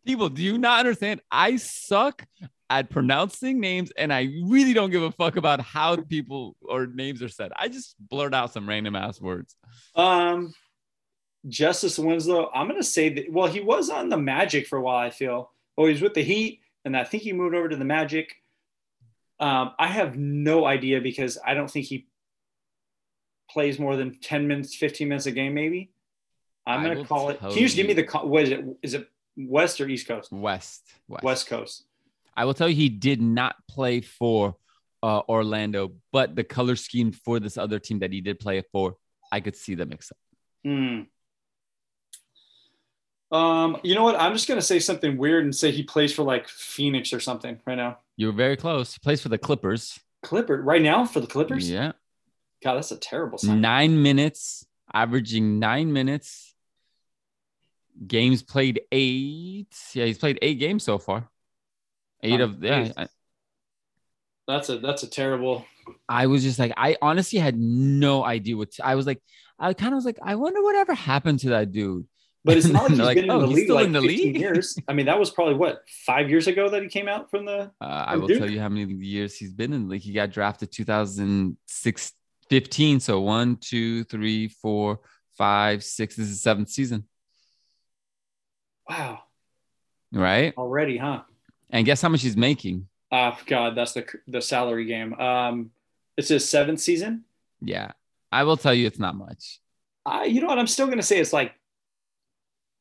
People, do you not understand? I suck at pronouncing names, and I really don't give a fuck about how people or names are said. I just blurt out some random ass words.
Um, Justice Winslow. I'm gonna say that. Well, he was on the Magic for a while. I feel. Oh, he was with the Heat, and I think he moved over to the Magic. Um, I have no idea because I don't think he plays more than 10 minutes, 15 minutes a game. Maybe. I'm gonna call it. Can you just give me the? What is it? Is it West or East Coast?
West, West,
West Coast.
I will tell you, he did not play for uh, Orlando, but the color scheme for this other team that he did play for, I could see the mix up.
Hmm. Um, you know what? I'm just gonna say something weird and say he plays for like Phoenix or something right now.
You were very close. He plays for the Clippers.
Clipper right now for the Clippers.
Yeah.
God, that's a terrible sign.
Nine minutes, averaging nine minutes. Games played eight. Yeah, he's played eight games so far. Eight
Oh,
of yeah. I,
That's a that's a terrible.
I was just like, I honestly had no idea what I was like. I kind of was like, I wonder whatever happened to that dude.
But it's not like he's
Like,
been in
oh,
the league like
in the
15
league?
years. I mean, that was probably what five years ago that he came out from the.
Uh, I will
Duke?
tell you how many years he's been in the league. He got drafted 2006, 15. So one, two, three, four, five, six. This is the seventh season,
Wow,
right?
already, huh?
And guess how much he's making?
Oh God, that's the the salary game. Um, it's his seventh season.
Yeah, I will tell you, it's not much.
I, you know what? I'm still gonna say it's like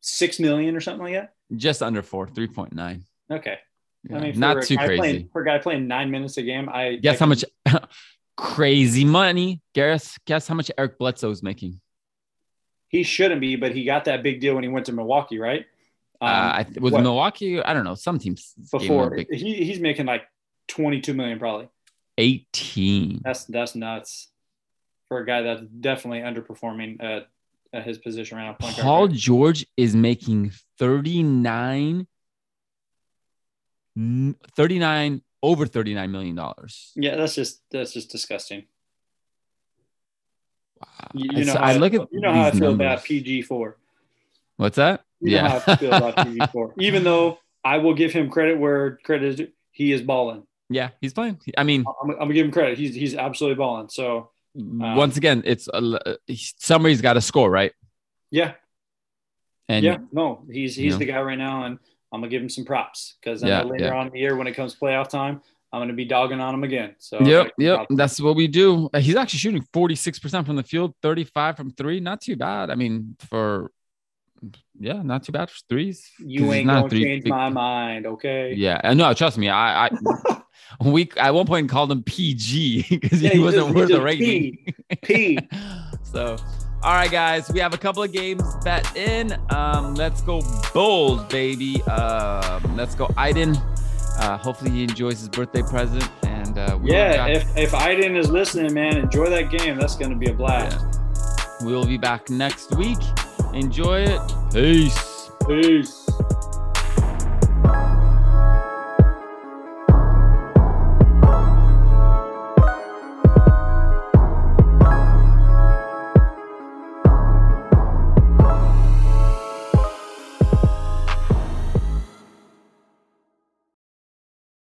six million or something like that.
Just under four, 3.9.
Okay.
Yeah,
I mean,
not too crazy.
Playing, for a guy playing nine minutes a game, I
guess
I
how much crazy money. Guess, guess how much Eric Bledsoe is making?
he shouldn't be, but he got that big deal when he went to Milwaukee, right? Um,
uh, I th- was
what,
Milwaukee. I don't know. Some teams gave him a
before
big-
he, he's making like 22 million probably.
18.
That's that's nuts for a guy that's definitely underperforming at, at his position right now. point guard.
Paul George is making 39 39 over 39 million dollars.
Yeah, that's just that's just disgusting.
Wow.
You, you know, how
I look at
you know how I feel
numbers.
about PG four.
What's that?
You know
yeah.
how I feel about PG four. Even though I will give him credit where credit is he is balling.
yeah, he's playing. I mean,
I'm, I'm gonna give him credit. He's he's absolutely balling. So
once again, it's a, uh, somebody's got to score, right?
yeah,
And
yeah, no, he's he's
you know.
the guy right now, and I'm gonna give him some props because
Yeah,
later
yeah.
on in the year when it comes playoff time, I'm gonna be dogging on him again. So
Yep,
yeah,
yep. That's what we do. Uh, He's actually shooting 46% from the field, 35 from three. Not too bad. I mean, for yeah, not too bad for threes.
You ain't gonna
three-
change
big-
my mind, okay?
Yeah, know. Trust me. I, I we at one point called him PG because
Yeah,
he
he
wasn't
just-
worth the rating.
P.
So, all right, guys, we have a couple of games bet in. Um, let's go Bulls, baby. Um, let's go Iden. Uh, hopefully he enjoys his birthday present. And uh,
yeah, if if Iden is listening, man, enjoy that game. That's going to be a blast.
Yeah. We'll be back next week. Enjoy it. Peace.
Peace.